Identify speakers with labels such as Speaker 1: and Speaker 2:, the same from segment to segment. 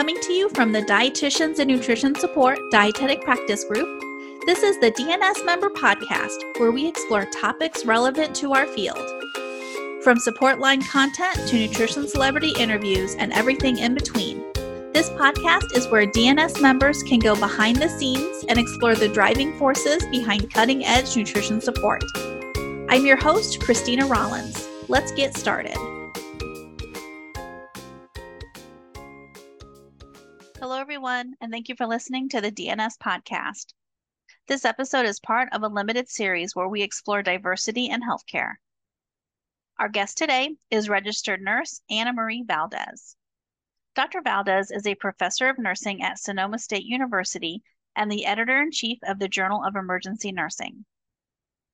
Speaker 1: Coming to you from the Dietitians and Nutrition Support Dietetic Practice Group, this is the DNS Member Podcast, where we explore topics relevant to our field. From support line content to nutrition celebrity interviews and everything in between. This podcast is where DNS members can go behind the scenes and explore the driving forces behind cutting edge nutrition support. I'm your host, Christina Rollins. Let's get started. Everyone, and thank you for listening to the DNS podcast. This episode is part of a limited series where we explore diversity in healthcare. Our guest today is registered nurse Anna Marie Valdez. Dr. Valdez is a professor of nursing at Sonoma State University and the editor in chief of the Journal of Emergency Nursing.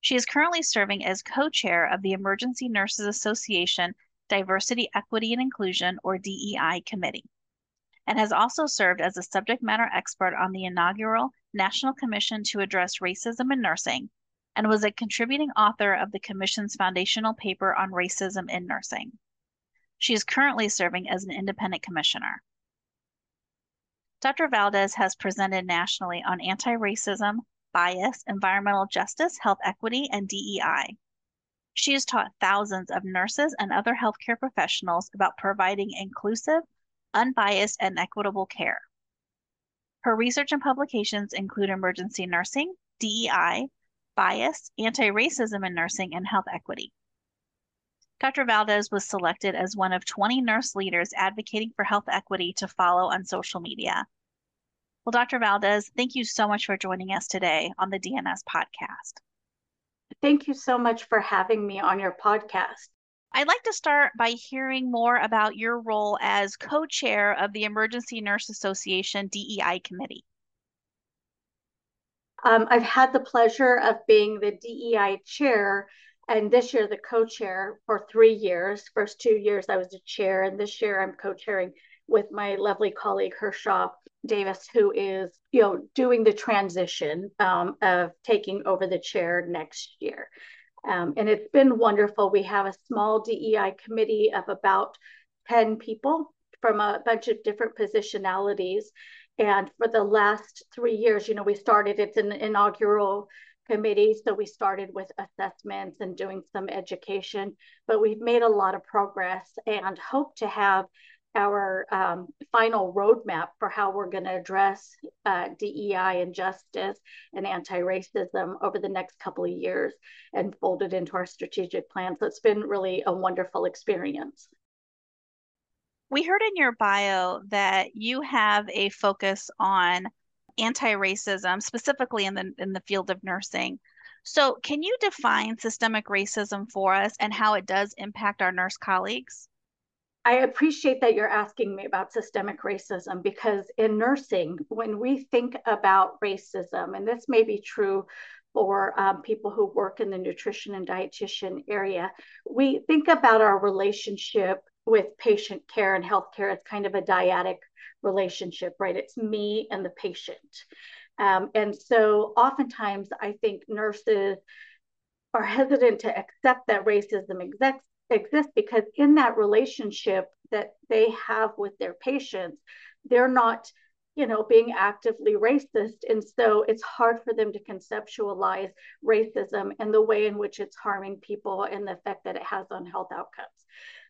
Speaker 1: She is currently serving as co chair of the Emergency Nurses Association Diversity, Equity, and Inclusion, or DEI, committee and has also served as a subject matter expert on the inaugural National Commission to Address Racism in Nursing and was a contributing author of the Commission's foundational paper on racism in nursing. She is currently serving as an independent commissioner. Dr. Valdez has presented nationally on anti racism, bias, environmental justice, health equity, and DEI. She has taught thousands of nurses and other healthcare professionals about providing inclusive, unbiased, and equitable care. Her research and publications include emergency nursing, DEI, bias, anti racism in nursing, and health equity. Dr. Valdez was selected as one of 20 nurse leaders advocating for health equity to follow on social media. Well, Dr. Valdez, thank you so much for joining us today on the DNS podcast.
Speaker 2: Thank you so much for having me on your podcast.
Speaker 1: I'd like to start by hearing more about your role as co chair of the Emergency Nurse Association DEI Committee.
Speaker 2: Um, I've had the pleasure of being the DEI chair and this year the co chair for three years. First two years I was the chair, and this year I'm co chairing with my lovely colleague Hershaw Davis, who is you know doing the transition um, of taking over the chair next year. Um, and it's been wonderful. We have a small DEI committee of about 10 people from a bunch of different positionalities. And for the last three years, you know, we started, it's an inaugural committee. So we started with assessments and doing some education, but we've made a lot of progress and hope to have our um, final roadmap for how we're going to address uh, DEI and justice and anti-racism over the next couple of years and fold it into our strategic plan. So it's been really a wonderful experience.
Speaker 1: We heard in your bio that you have a focus on anti-racism, specifically in the in the field of nursing. So, can you define systemic racism for us and how it does impact our nurse colleagues?
Speaker 2: I appreciate that you're asking me about systemic racism because in nursing, when we think about racism, and this may be true for um, people who work in the nutrition and dietitian area, we think about our relationship with patient care and healthcare as kind of a dyadic relationship, right? It's me and the patient. Um, and so oftentimes I think nurses are hesitant to accept that racism exists exist because in that relationship that they have with their patients, they're not, you know, being actively racist. And so it's hard for them to conceptualize racism and the way in which it's harming people and the effect that it has on health outcomes.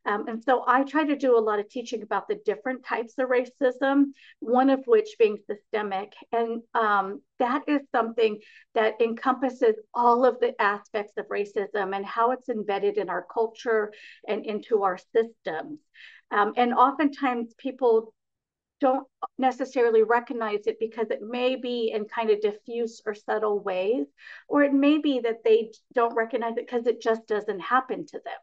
Speaker 2: Um, and so I try to do a lot of teaching about the different types of racism, one of which being systemic. And um, that is something that encompasses all of the aspects of racism and how it's embedded in our culture and into our systems. Um, and oftentimes people don't necessarily recognize it because it may be in kind of diffuse or subtle ways, or it may be that they don't recognize it because it just doesn't happen to them.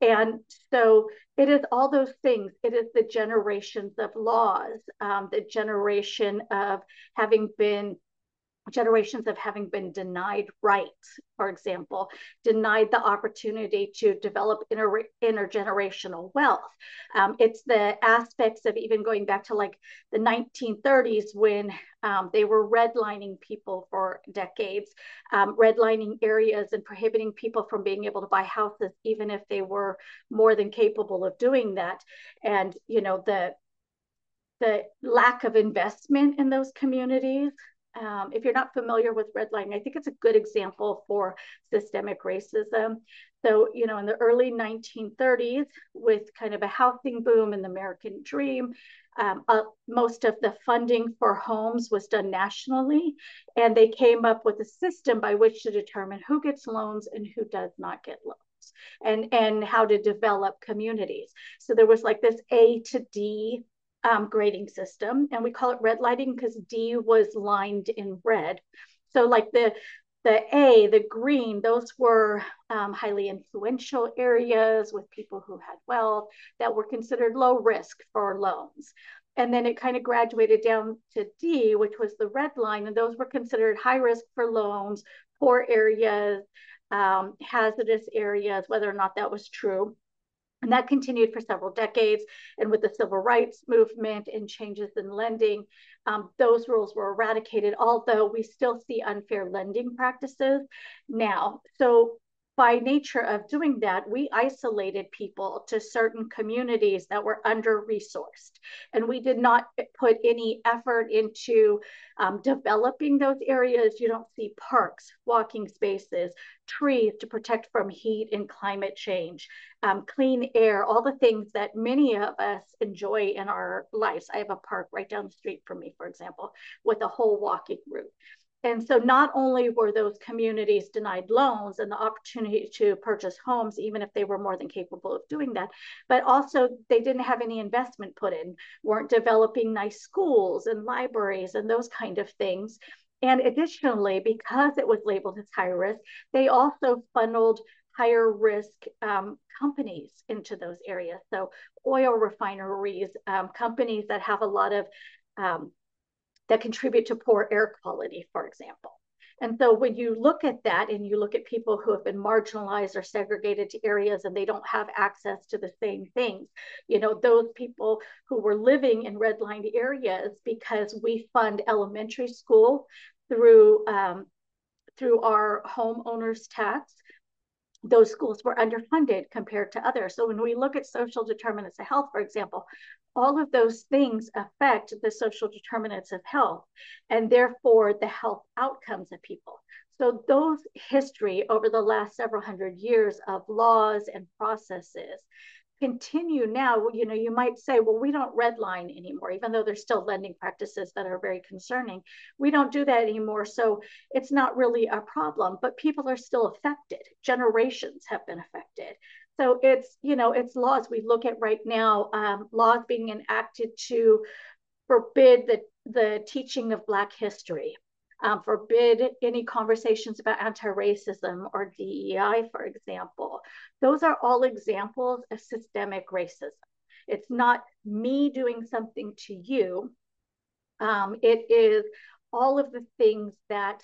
Speaker 2: And so it is all those things. It is the generations of laws, um, the generation of having been generations of having been denied rights, for example, denied the opportunity to develop inter- intergenerational wealth. Um, it's the aspects of even going back to like the 1930s when um, they were redlining people for decades, um, redlining areas and prohibiting people from being able to buy houses, even if they were more than capable of doing that. And, you know, the the lack of investment in those communities. Um, if you're not familiar with redlining, I think it's a good example for systemic racism. So, you know, in the early 1930s, with kind of a housing boom and the American dream, um, uh, most of the funding for homes was done nationally, and they came up with a system by which to determine who gets loans and who does not get loans. And, and how to develop communities. So there was like this A to D um, grading system, and we call it redlining because D was lined in red. So like the the A, the green, those were um, highly influential areas with people who had wealth that were considered low risk for loans. And then it kind of graduated down to D, which was the red line, and those were considered high risk for loans, poor areas, um, hazardous areas, whether or not that was true. And that continued for several decades. And with the civil rights movement and changes in lending, um, those rules were eradicated, although we still see unfair lending practices now. So by nature of doing that, we isolated people to certain communities that were under resourced. And we did not put any effort into um, developing those areas. You don't see parks, walking spaces, trees to protect from heat and climate change, um, clean air, all the things that many of us enjoy in our lives. I have a park right down the street from me, for example, with a whole walking route. And so not only were those communities denied loans and the opportunity to purchase homes, even if they were more than capable of doing that, but also they didn't have any investment put in, weren't developing nice schools and libraries and those kind of things. And additionally, because it was labeled as high risk, they also funneled higher risk um, companies into those areas. So oil refineries, um, companies that have a lot of um, that contribute to poor air quality, for example. And so when you look at that and you look at people who have been marginalized or segregated to areas and they don't have access to the same things, you know, those people who were living in redlined areas because we fund elementary school through um, through our homeowners tax, those schools were underfunded compared to others. So when we look at social determinants of health, for example, all of those things affect the social determinants of health and therefore the health outcomes of people. So those history over the last several hundred years of laws and processes continue now. You know, you might say, well, we don't redline anymore, even though there's still lending practices that are very concerning. We don't do that anymore. So it's not really a problem, but people are still affected. Generations have been affected. So it's, you know, it's laws we look at right now, um, laws being enacted to forbid the, the teaching of Black history, um, forbid any conversations about anti-racism or DEI, for example. Those are all examples of systemic racism. It's not me doing something to you. Um, it is all of the things that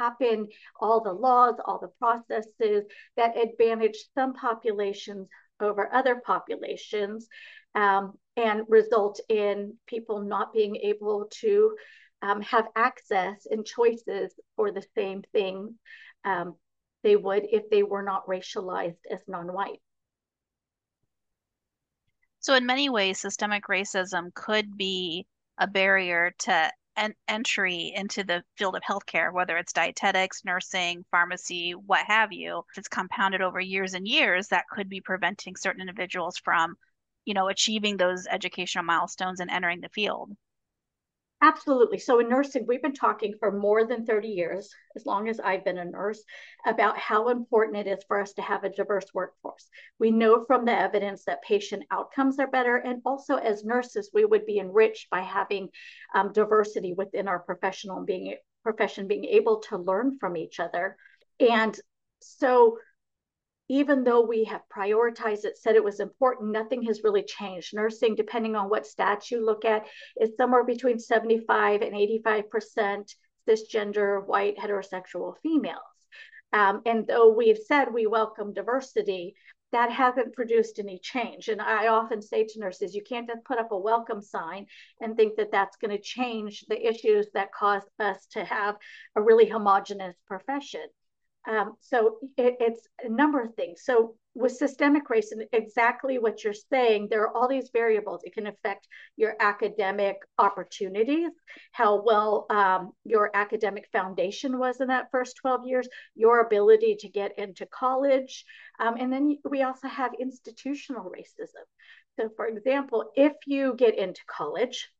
Speaker 2: happen, all the laws, all the processes that advantage some populations over other populations um, and result in people not being able to um, have access and choices for the same things um, they would if they were not racialized as non-white.
Speaker 1: So in many ways, systemic racism could be a barrier to en- entry into the field of healthcare, whether it's dietetics, nursing, pharmacy, what have you, if it's compounded over years and years, that could be preventing certain individuals from, you know, achieving those educational milestones and entering the field.
Speaker 2: Absolutely. So in nursing, we've been talking for more than 30 years, as long as I've been a nurse, about how important it is for us to have a diverse workforce. We know from the evidence that patient outcomes are better. And also as nurses, we would be enriched by having um, diversity within our professional being profession, being able to learn from each other. And so even though we have prioritized it, said it was important, nothing has really changed. Nursing, depending on what stats you look at, is somewhere between 75 and 85% cisgender, white, heterosexual females. Um, and though we've said we welcome diversity, that hasn't produced any change. And I often say to nurses, you can't just put up a welcome sign and think that that's going to change the issues that cause us to have a really homogenous profession. Um, so it, it's a number of things. So with systemic racism, exactly what you're saying, there are all these variables. It can affect your academic opportunities, how well um, your academic foundation was in that first 12 years, your ability to get into college. Um, and then we also have institutional racism. So, for example, if you get into college,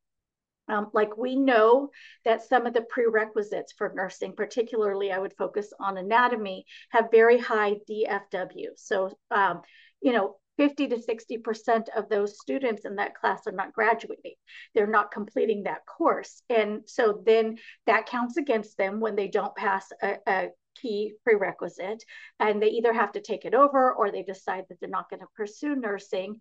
Speaker 2: um, like we know that some of the prerequisites for nursing, particularly I would focus on anatomy, have very high DFW. So, um, you know, 50 to 60% of those students in that class are not graduating. They're not completing that course. And so then that counts against them when they don't pass a, a key prerequisite and they either have to take it over or they decide that they're not going to pursue nursing.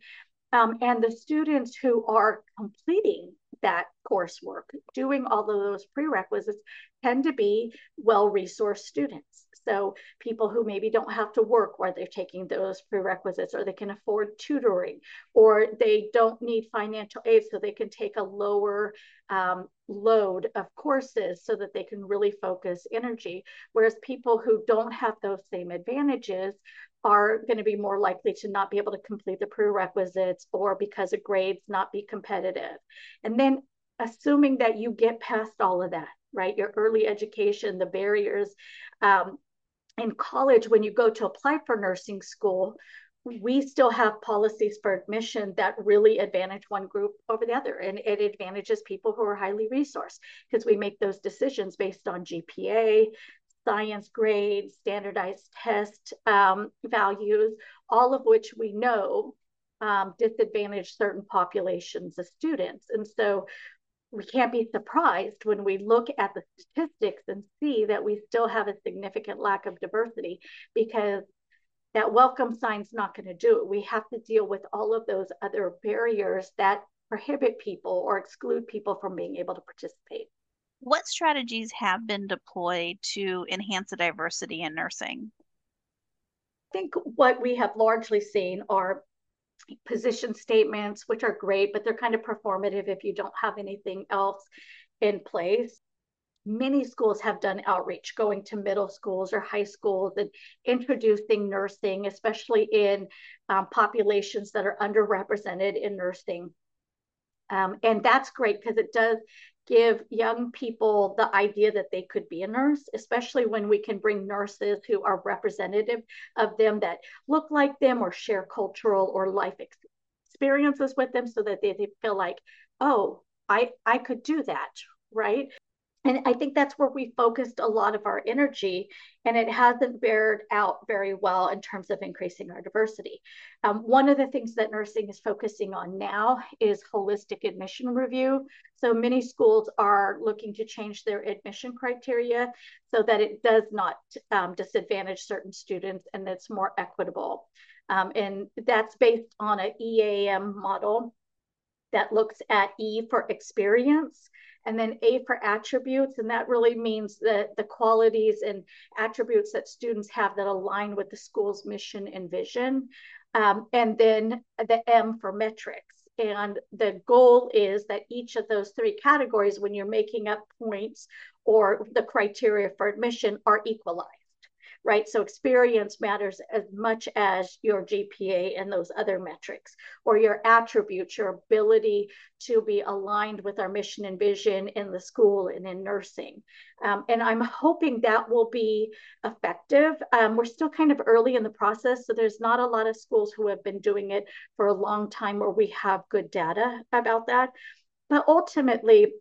Speaker 2: Um, and the students who are completing that coursework, doing all of those prerequisites, tend to be well resourced students. So, people who maybe don't have to work while they're taking those prerequisites, or they can afford tutoring, or they don't need financial aid, so they can take a lower um, load of courses so that they can really focus energy. Whereas people who don't have those same advantages are going to be more likely to not be able to complete the prerequisites or because of grades not be competitive. And then assuming that you get past all of that, right? Your early education, the barriers. Um, in college, when you go to apply for nursing school, we still have policies for admission that really advantage one group over the other. And it advantages people who are highly resourced because we make those decisions based on GPA, science grades, standardized test um, values, all of which we know um, disadvantage certain populations of students. And so we can't be surprised when we look at the statistics and see that we still have a significant lack of diversity because that welcome sign's not going to do it. We have to deal with all of those other barriers that prohibit people or exclude people from being able to participate.
Speaker 1: What strategies have been deployed to enhance the diversity in nursing?
Speaker 2: I think what we have largely seen are position statements, which are great, but they're kind of performative if you don't have anything else in place. Many schools have done outreach, going to middle schools or high schools and introducing nursing, especially in um, populations that are underrepresented in nursing. Um, and that's great because it does give young people the idea that they could be a nurse, especially when we can bring nurses who are representative of them that look like them or share cultural or life experiences with them so that they, they feel like, oh, I, I could do that, right? And I think that's where we focused a lot of our energy, and it hasn't bared out very well in terms of increasing our diversity. Um, one of the things that nursing is focusing on now is holistic admission review. So many schools are looking to change their admission criteria so that it does not um, disadvantage certain students and it's more equitable. Um, and that's based on an EAM model that looks at E for experience and then A for attributes. And that really means that the qualities and attributes that students have that align with the school's mission and vision. Um, and then the M for metrics. And the goal is that each of those three categories, when you're making up points or the criteria for admission, are equalized right? So experience matters as much as your GPA and those other metrics, or your attributes, your ability to be aligned with our mission and vision in the school and in nursing. Um, and I'm hoping that will be effective. Um, we're still kind of early in the process, so there's not a lot of schools who have been doing it for a long time where we have good data about that. But ultimately,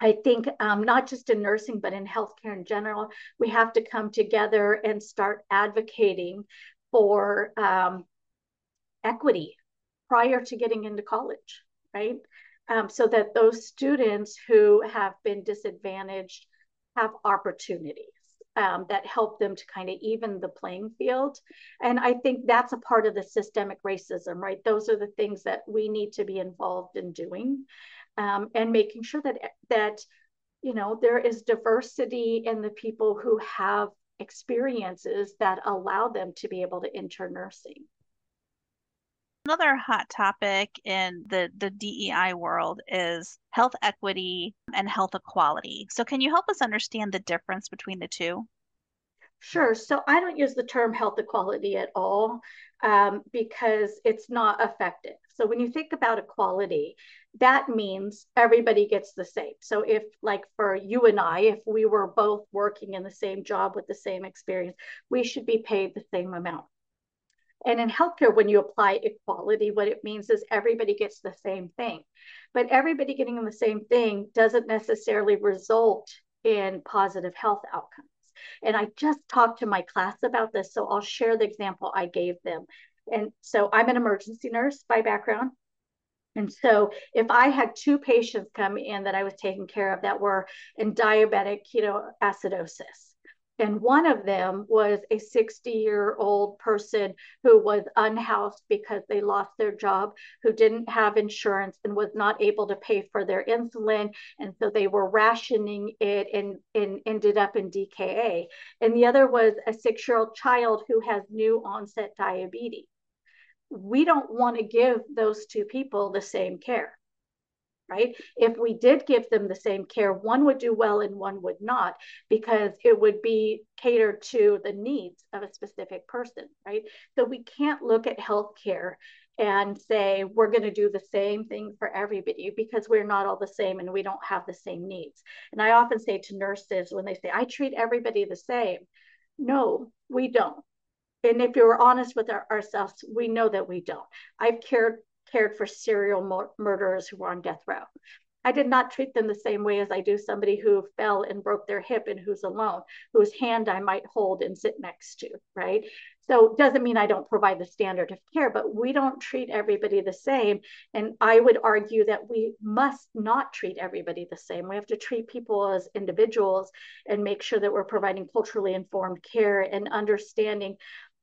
Speaker 2: I think um, not just in nursing, but in healthcare in general, we have to come together and start advocating for um, equity prior to getting into college, right? Um, so that those students who have been disadvantaged have opportunities um, that help them to kind of even the playing field. And I think that's a part of the systemic racism, right? Those are the things that we need to be involved in doing um, and making sure that that you know there is diversity in the people who have experiences that allow them to be able to enter nursing.
Speaker 1: Another hot topic in the, the DEI world is health equity and health equality. So, can you help us understand the difference between the two?
Speaker 2: Sure. So I don't use the term health equality at all um, because it's not effective. So when you think about equality, that means everybody gets the same. So if like for you and I, if we were both working in the same job with the same experience, we should be paid the same amount. And in healthcare, when you apply equality, what it means is everybody gets the same thing. But everybody getting the same thing doesn't necessarily result in positive health outcomes. And I just talked to my class about this, so I'll share the example I gave them. And so I'm an emergency nurse by background. And so if I had two patients come in that I was taking care of that were in diabetic, you know, acidosis, and one of them was a 60 year old person who was unhoused because they lost their job, who didn't have insurance and was not able to pay for their insulin. And so they were rationing it and, and ended up in DKA. And the other was a six year old child who has new onset diabetes. We don't want to give those two people the same care right? If we did give them the same care, one would do well and one would not, because it would be catered to the needs of a specific person, right? So we can't look at healthcare and say we're going to do the same thing for everybody because we're not all the same and we don't have the same needs. And I often say to nurses when they say, I treat everybody the same, no, we don't. And if you're honest with our, ourselves, we know that we don't. I've cared cared for serial mur- murderers who were on death row. I did not treat them the same way as I do somebody who fell and broke their hip and who's alone, whose hand I might hold and sit next to, right? So it doesn't mean I don't provide the standard of care, but we don't treat everybody the same. And I would argue that we must not treat everybody the same. We have to treat people as individuals and make sure that we're providing culturally informed care and understanding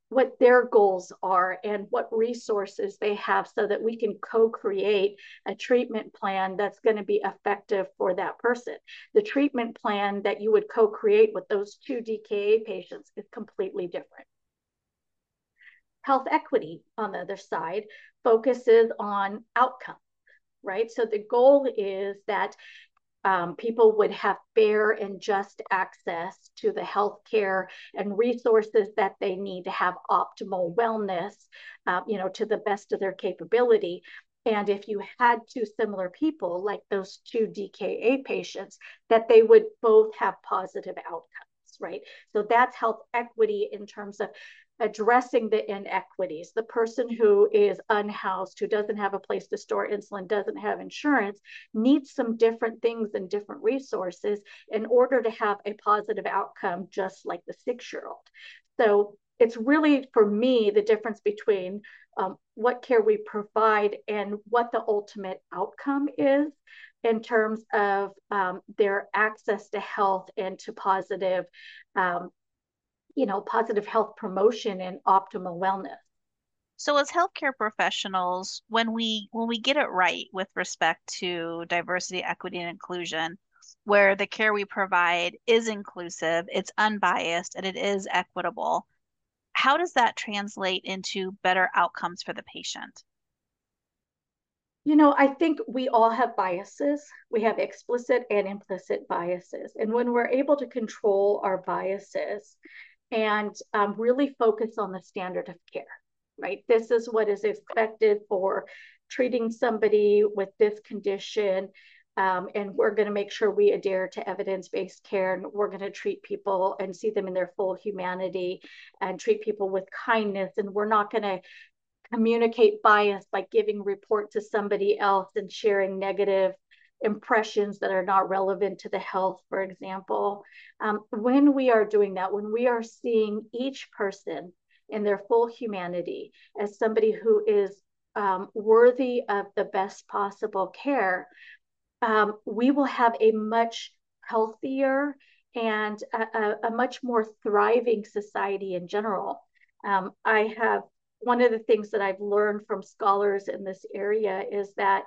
Speaker 2: what their goals are and what resources they have so that we can co-create a treatment plan that's going to be effective for that person. The treatment plan that you would co-create with those two DKA patients is completely different. Health equity on the other side focuses on outcomes, right? So the goal is that um, people would have fair and just access to the health care and resources that they need to have optimal wellness, uh, you know, to the best of their capability. And if you had two similar people, like those two DKA patients, that they would both have positive outcomes, right? So that's health equity in terms of addressing the inequities. The person who is unhoused, who doesn't have a place to store insulin, doesn't have insurance, needs some different things and different resources in order to have a positive outcome, just like the six year old. So it's really, for me, the difference between um, what care we provide and what the ultimate outcome is in terms of um, their access to health and to positive um, you know, positive health promotion and optimal wellness.
Speaker 1: So as healthcare professionals, when we when we get it right with respect to diversity, equity, and inclusion, where the care we provide is inclusive, it's unbiased, and it is equitable, how does that translate into better outcomes for the patient?
Speaker 2: You know, I think we all have biases. We have explicit and implicit biases. And when we're able to control our biases, and um, really focus on the standard of care, right? This is what is expected for treating somebody with this condition. Um, and we're going to make sure we adhere to evidence based care and we're going to treat people and see them in their full humanity and treat people with kindness. And we're not going to communicate bias by giving report to somebody else and sharing negative impressions that are not relevant to the health, for example. Um, when we are doing that, when we are seeing each person in their full humanity as somebody who is um, worthy of the best possible care, um, we will have a much healthier and a, a, a much more thriving society in general. Um, I have one of the things that I've learned from scholars in this area is that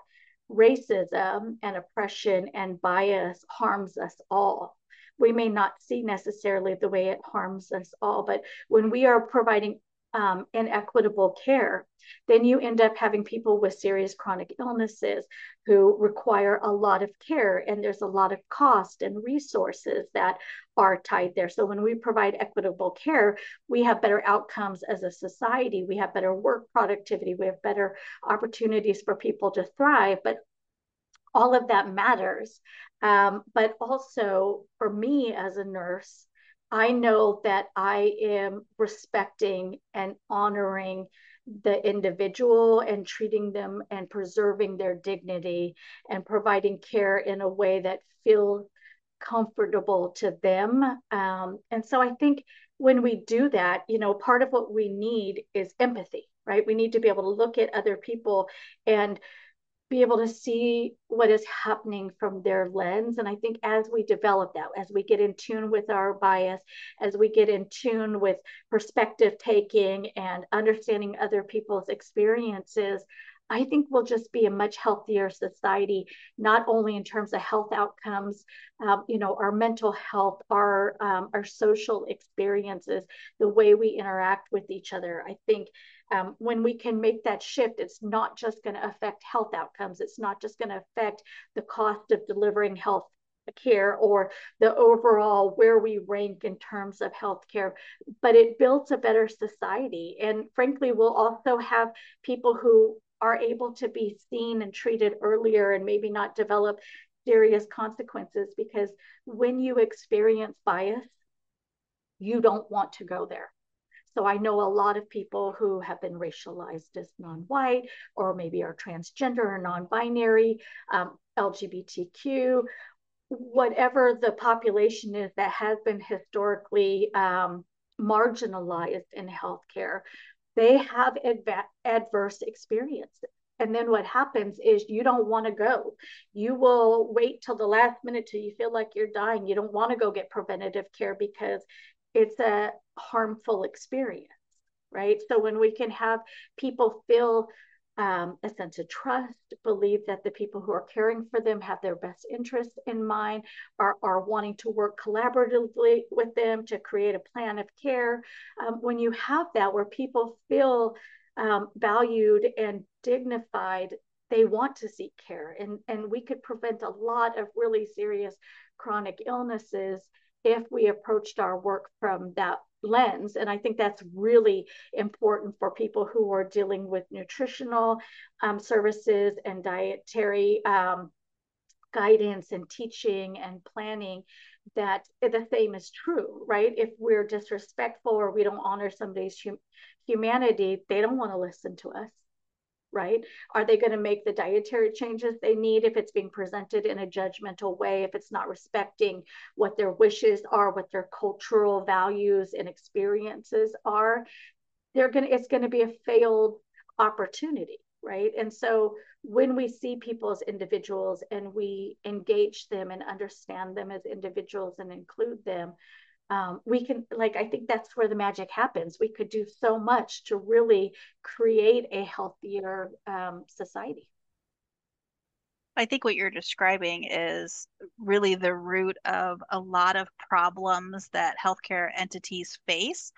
Speaker 2: racism and oppression and bias harms us all. We may not see necessarily the way it harms us all, but when we are providing um, inequitable care, then you end up having people with serious chronic illnesses who require a lot of care, and there's a lot of cost and resources that are tied there. So, when we provide equitable care, we have better outcomes as a society, we have better work productivity, we have better opportunities for people to thrive. But all of that matters. Um, but also for me as a nurse, I know that I am respecting and honoring the individual and treating them and preserving their dignity and providing care in a way that feels comfortable to them. Um, and so I think when we do that, you know, part of what we need is empathy, right? We need to be able to look at other people and be able to see what is happening from their lens. And I think as we develop that, as we get in tune with our bias, as we get in tune with perspective taking and understanding other people's experiences, I think we'll just be a much healthier society, not only in terms of health outcomes, um, you know, our mental health, our um, our social experiences, the way we interact with each other. I think um, when we can make that shift, it's not just going to affect health outcomes. It's not just going to affect the cost of delivering health care or the overall where we rank in terms of healthcare, but it builds a better society. And frankly, we'll also have people who are able to be seen and treated earlier and maybe not develop serious consequences because when you experience bias, you don't want to go there. So I know a lot of people who have been racialized as non-white or maybe are transgender or non-binary, um, LGBTQ, whatever the population is that has been historically um, marginalized in healthcare, they have adva- adverse experiences. And then what happens is you don't want to go. You will wait till the last minute till you feel like you're dying. You don't want to go get preventative care because it's a harmful experience, right? So when we can have people feel um, a sense of trust, believe that the people who are caring for them have their best interests in mind, are, are wanting to work collaboratively with them to create a plan of care. Um, when you have that, where people feel um, valued and dignified, they want to seek care. And, and we could prevent a lot of really serious chronic illnesses if we approached our work from that lens. And I think that's really important for people who are dealing with nutritional um, services and dietary um, guidance and teaching and planning that the same is true, right? If we're disrespectful or we don't honor somebody's hum- humanity, they don't want to listen to us right? Are they going to make the dietary changes they need if it's being presented in a judgmental way, if it's not respecting what their wishes are, what their cultural values and experiences are? They're going to, it's going to be a failed opportunity, right? And so when we see people as individuals and we engage them and understand them as individuals and include them, um, we can like i think that's where the magic happens. We could do so much to really create a healthier um, society.
Speaker 1: I think what you're describing is really the root of a lot of problems that healthcare entities face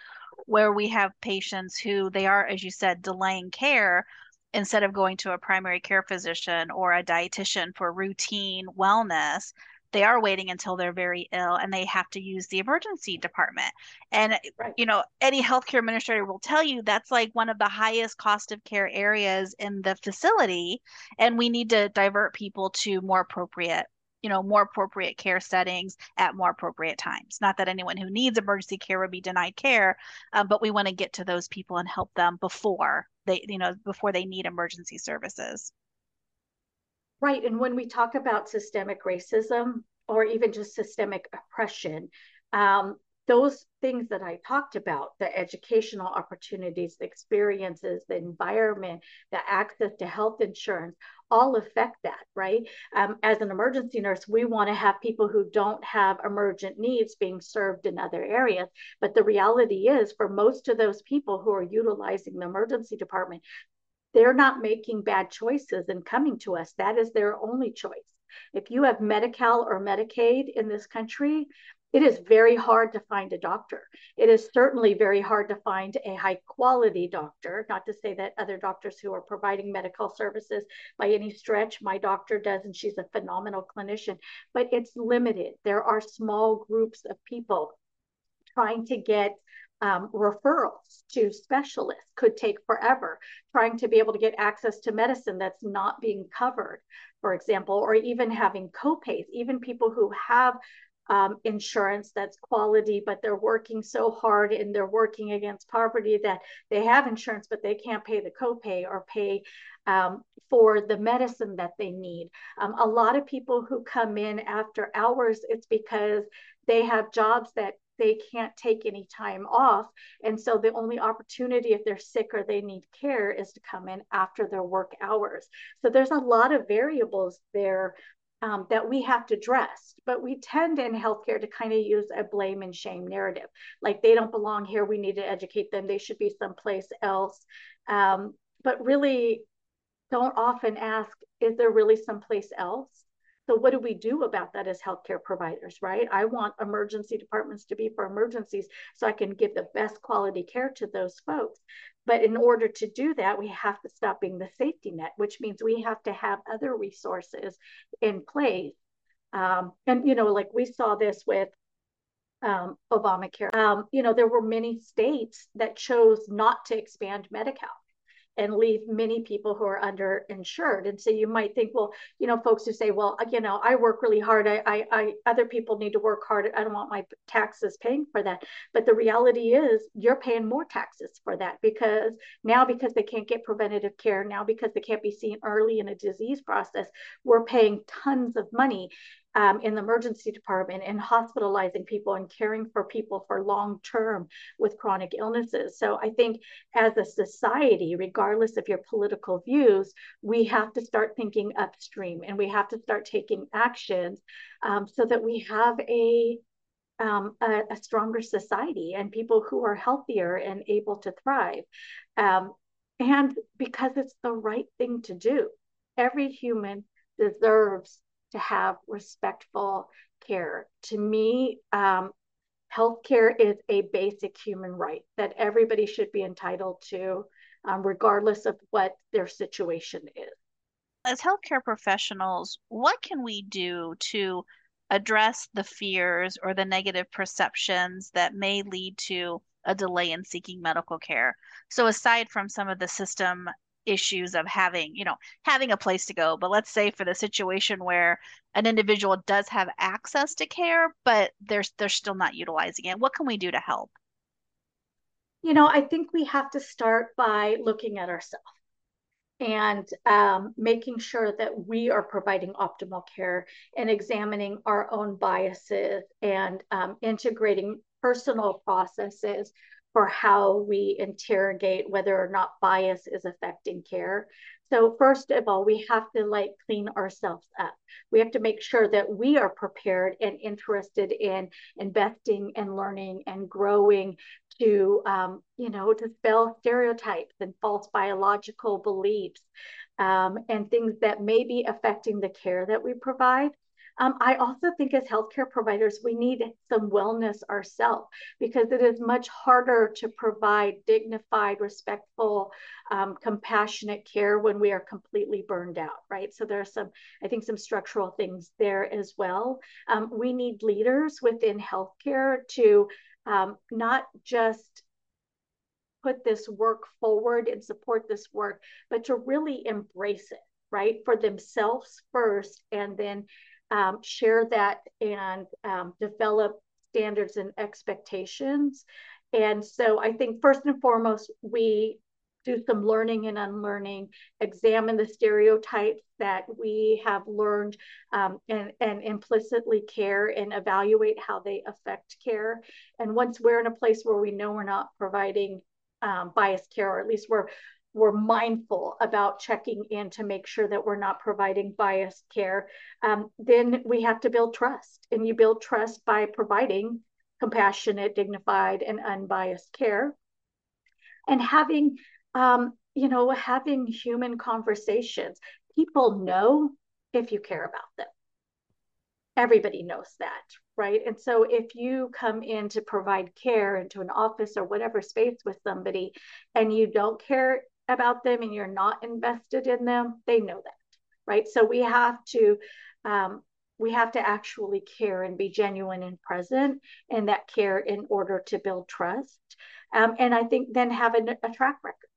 Speaker 1: where we have patients who they are as you said delaying care instead of going to a primary care physician or a dietitian for routine wellness they are waiting until they're very ill and they have to use the emergency department. And, right. you know, any healthcare administrator will tell you that's like one of the highest cost of care areas in the facility. And we need to divert people to more appropriate you know more appropriate care settings at more appropriate times not that anyone who needs emergency care would be denied care um, but we want to get to those people and help them before they you know before they need emergency services
Speaker 2: Right. And when we talk about systemic racism or even just systemic oppression, um, those things that I talked about the educational opportunities, the experiences, the environment, the access to health insurance all affect that, right? Um, as an emergency nurse, we want to have people who don't have emergent needs being served in other areas. But the reality is, for most of those people who are utilizing the emergency department, they're not making bad choices and coming to us. That is their only choice. If you have Medi-Cal or Medicaid in this country, it is very hard to find a doctor. It is certainly very hard to find a high quality doctor. Not to say that other doctors who are providing medical services by any stretch, my doctor does, and she's a phenomenal clinician, but it's limited. There are small groups of people trying to get um, referrals to specialists could take forever. Trying to be able to get access to medicine that's not being covered, for example, or even having copays, even people who have um, insurance that's quality, but they're working so hard and they're working against poverty that they have insurance, but they can't pay the copay or pay um, for the medicine that they need. Um, a lot of people who come in after hours, it's because they have jobs that they can't take any time off. And so the only opportunity if they're sick or they need care is to come in after their work hours. So there's a lot of variables there um, that we have to address. But we tend in healthcare to kind of use a blame and shame narrative. Like they don't belong here. We need to educate them. They should be someplace else. Um, but really don't often ask, is there really someplace else? So what do we do about that as healthcare providers, right? I want emergency departments to be for emergencies so I can give the best quality care to those folks. But in order to do that, we have to stop being the safety net, which means we have to have other resources in place. Um, and, you know, like we saw this with um, Obamacare. Um, you know, there were many states that chose not to expand Medi-Cal and leave many people who are underinsured. And so you might think, well, you know, folks who say, well, you know, I work really hard. I, I, I, other people need to work hard. I don't want my taxes paying for that. But the reality is you're paying more taxes for that because now because they can't get preventative care, now because they can't be seen early in a disease process, we're paying tons of money um, in the emergency department and hospitalizing people and caring for people for long term with chronic illnesses. So I think as a society, regardless of your political views, we have to start thinking upstream and we have to start taking actions um, so that we have a um, a, a, stronger society and people who are healthier and able to thrive. Um, and because it's the right thing to do. Every human deserves to have respectful care. To me, um, healthcare is a basic human right that everybody should be entitled to, um, regardless of what their situation is.
Speaker 1: As healthcare professionals, what can we do to address the fears or the negative perceptions that may lead to a delay in seeking medical care? So, aside from some of the system issues of having you know having a place to go. But let's say for the situation where an individual does have access to care but they're they're still not utilizing it what can we do to help?
Speaker 2: You know i think we have to start by looking at ourselves and um, making sure that we are providing optimal care and examining our own biases and um, integrating personal processes for how we interrogate whether or not bias is affecting care. So first of all, we have to like clean ourselves up. We have to make sure that we are prepared and interested in investing and learning and growing to, um, you know, dispel stereotypes and false biological beliefs um, and things that may be affecting the care that we provide. Um, I also think as healthcare providers, we need some wellness ourselves because it is much harder to provide dignified, respectful, um, compassionate care when we are completely burned out, right? So there are some, I think, some structural things there as well. Um, we need leaders within healthcare to um, not just put this work forward and support this work, but to really embrace it, right? For themselves first, and then um, share that and um, develop standards and expectations. And so I think first and foremost, we do some learning and unlearning, examine the stereotypes that we have learned um, and, and implicitly care and evaluate how they affect care. And once we're in a place where we know we're not providing um, biased care, or at least we're we're mindful about checking in to make sure that we're not providing biased care, um, then we have to build trust. And you build trust by providing compassionate, dignified, and unbiased care. And having, um, you know, having human conversations. People know if you care about them. everybody knows that, right? And so if you come in to provide care into an office or whatever space with somebody and you don't care about them and you're not invested in them, they know that, right? So we have to um, we have to actually care and be genuine and present in that care in order to build trust. Um, and I think then have a, a track record.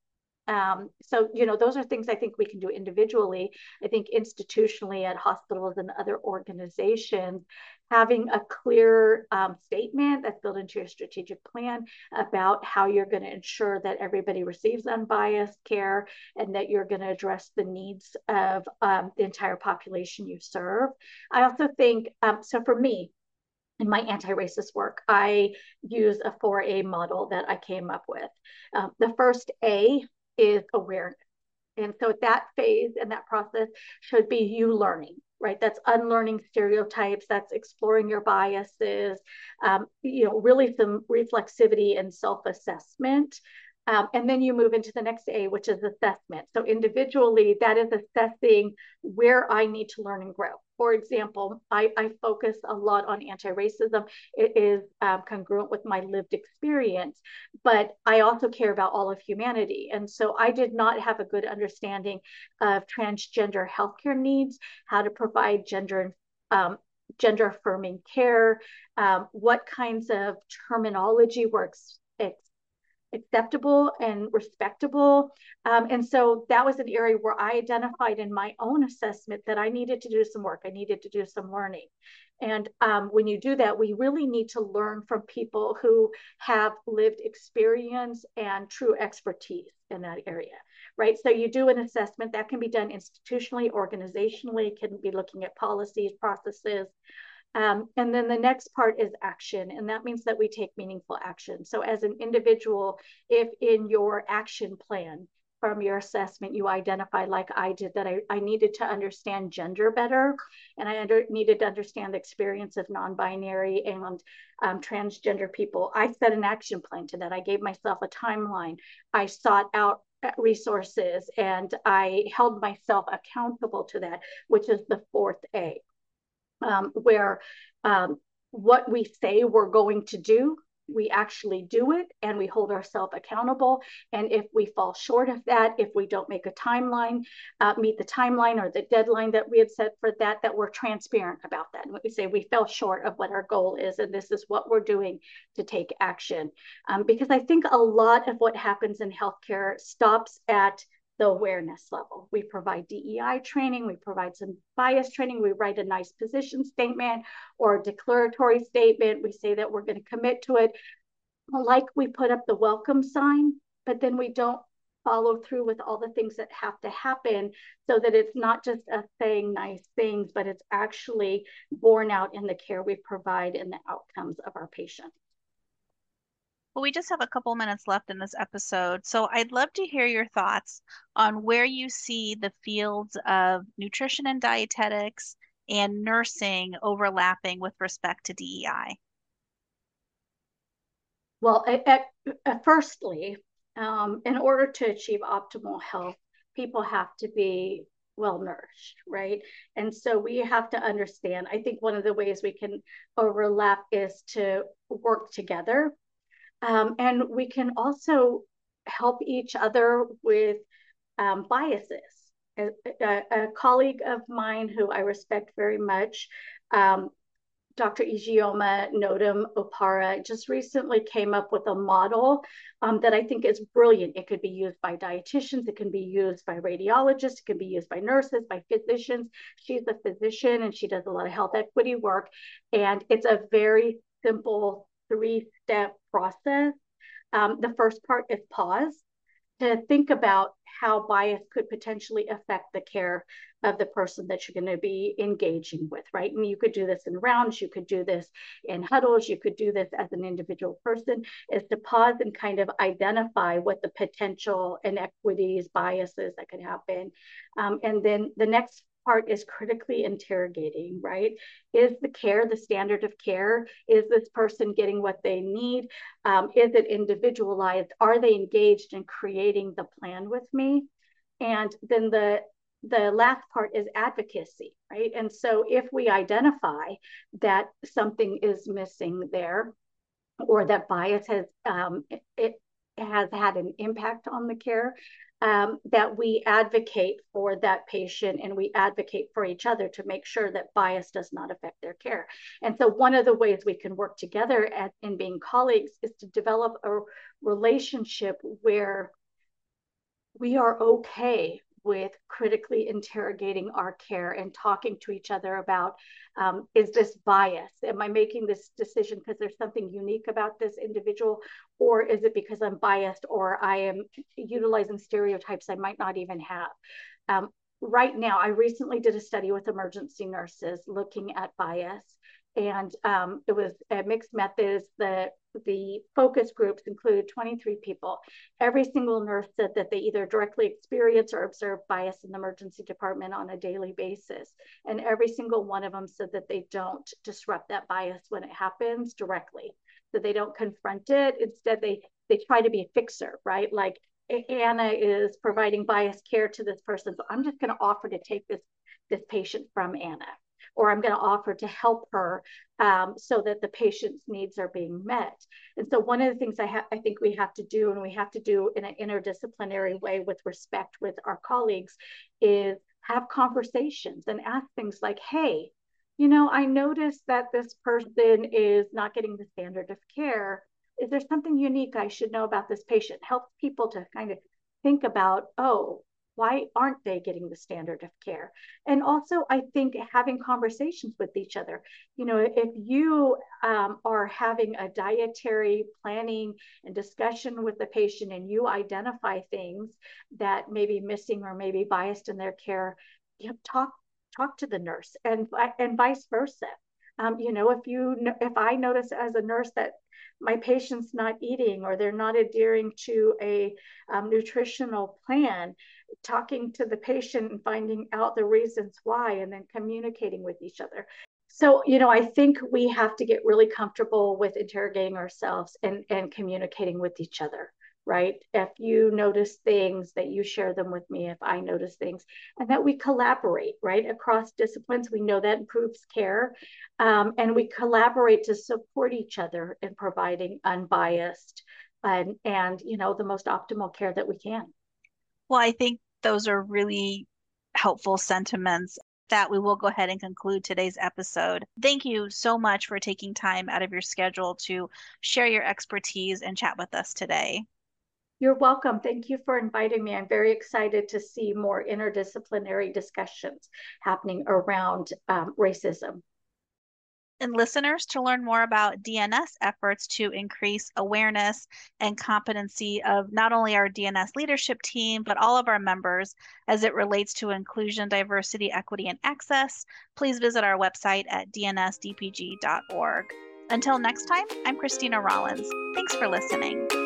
Speaker 2: Um, so, you know, those are things I think we can do individually. I think institutionally at hospitals and other organizations, having a clear um, statement that's built into your strategic plan about how you're going to ensure that everybody receives unbiased care and that you're going to address the needs of um, the entire population you serve. I also think, um, so for me, in my anti-racist work, I use a 4A model that I came up with. Um, the first A is awareness. And so that phase and that process should be you learning, right? That's unlearning stereotypes, that's exploring your biases, um, you know, really some reflexivity and self-assessment um, and then you move into the next A, which is assessment. So individually, that is assessing where I need to learn and grow. For example, I, I focus a lot on anti-racism. It is um, congruent with my lived experience, but I also care about all of humanity. And so I did not have a good understanding of transgender healthcare needs, how to provide gender um, gender affirming care, um, what kinds of terminology works acceptable and respectable. Um, and so that was an area where I identified in my own assessment that I needed to do some work. I needed to do some learning. And um, when you do that, we really need to learn from people who have lived experience and true expertise in that area, right? So you do an assessment that can be done institutionally, organizationally, can be looking at policies, processes, um, and then the next part is action, and that means that we take meaningful action. So, as an individual, if in your action plan from your assessment you identify, like I did, that I, I needed to understand gender better, and I under, needed to understand the experience of non binary and um, transgender people, I set an action plan to that. I gave myself a timeline. I sought out resources and I held myself accountable to that, which is the fourth A um, where um, what we say we're going to do, we actually do it and we hold ourselves accountable. And if we fall short of that, if we don't make a timeline, uh, meet the timeline or the deadline that we had set for that, that we're transparent about that. And we say we fell short of what our goal is, and this is what we're doing to take action. Um, because I think a lot of what happens in healthcare stops at the awareness level. We provide DEI training, we provide some bias training, we write a nice position statement or a declaratory statement. We say that we're going to commit to it. Like we put up the welcome sign, but then we don't follow through with all the things that have to happen so that it's not just us saying nice things, but it's actually borne out in the care we provide and the outcomes of our patients.
Speaker 1: Well, we just have a couple minutes left in this episode, so I'd love to hear your thoughts on where you see the fields of nutrition and dietetics and nursing overlapping with respect to DEI.
Speaker 2: Well, at, at, firstly, um, in order to achieve optimal health, people have to be well nourished, right? And so we have to understand. I think one of the ways we can overlap is to work together um, and we can also help each other with um, biases. A, a, a, colleague of mine who I respect very much, um, Dr. Ijeoma Nnodim Opara, just recently came up with a model um, that I think is brilliant. It could be used by dietitians, it can be used by radiologists, it can be used by nurses, by physicians. She's a physician and she does a lot of health equity work. And it's a very simple three step process. Um, the first part is pause to think about how bias could potentially affect the care of the person that you're going to be engaging with, right? And you could do this in rounds, you could do this in huddles, you could do this as an individual person, is to pause and kind of identify what the potential inequities, biases that could happen. Um, and then the next part is critically interrogating, right? Is the care the standard of care? Is this person getting what they need? Um, is it individualized? Are they engaged in creating the plan with me? And then the the last part is advocacy, right? And so if we identify that something is missing there, or that bias has um, it has had an impact on the care, um, that we advocate for that patient and we advocate for each other to make sure that bias does not affect their care. And so, one of the ways we can work together at, in being colleagues is to develop a relationship where we are okay with critically interrogating our care and talking to each other about um, is this bias? Am I making this decision because there's something unique about this individual? Or is it because I'm biased or I am utilizing stereotypes I might not even have? Um, right now, I recently did a study with emergency nurses looking at bias and um, it was a mixed methods. The the focus groups included 23 people. Every single nurse said that they either directly experience or observe bias in the emergency department on a daily basis, and every single one of them said that they don't disrupt that bias when it happens directly. That they don't confront it. Instead, they they try to be a fixer, right? Like Anna is providing biased care to this person, so I'm just going to offer to take this this patient from Anna or I'm going to offer to help her um, so that the patient's needs are being met. And so one of the things I, ha- I think we have to do, and we have to do in an interdisciplinary way with respect with our colleagues, is have conversations and ask things like, hey, you know, I noticed that this person is not getting the standard of care. Is there something unique I should know about this patient? Help people to kind of think about, oh, why aren't they getting the standard of care? And also i think having conversations with each other you know if you um, are having a dietary planning and discussion with the patient and you identify things that may be missing or may be biased in their care you know, talk talk to the nurse and and vice versa. Um, you know if you if i notice as a nurse that my patient's not eating or they're not adhering to a um, nutritional plan talking to the patient and finding out the reasons why and then communicating with each other. So you know i think we have to get really comfortable with interrogating ourselves and and communicating with each other right? If you notice things that you share them with me if i notice things and that we collaborate right across disciplines. We know that improves care um, and we collaborate to support each other in providing unbiased and and you know the most optimal care that we can.
Speaker 1: Well, I think those are really helpful sentiments that we will go ahead and conclude today's episode. Thank you so much for taking time out of your schedule to share your expertise and chat with us today.
Speaker 2: You're welcome. Thank you for inviting me. I'm very excited to see more interdisciplinary discussions happening around um, racism
Speaker 1: and listeners to learn more about DNS efforts to increase awareness and competency of not only our DNS leadership team, but all of our members as it relates to inclusion, diversity, equity, and access, please visit our website at dnsdpg.org. Until next time, I'm Christina Rollins. Thanks for listening.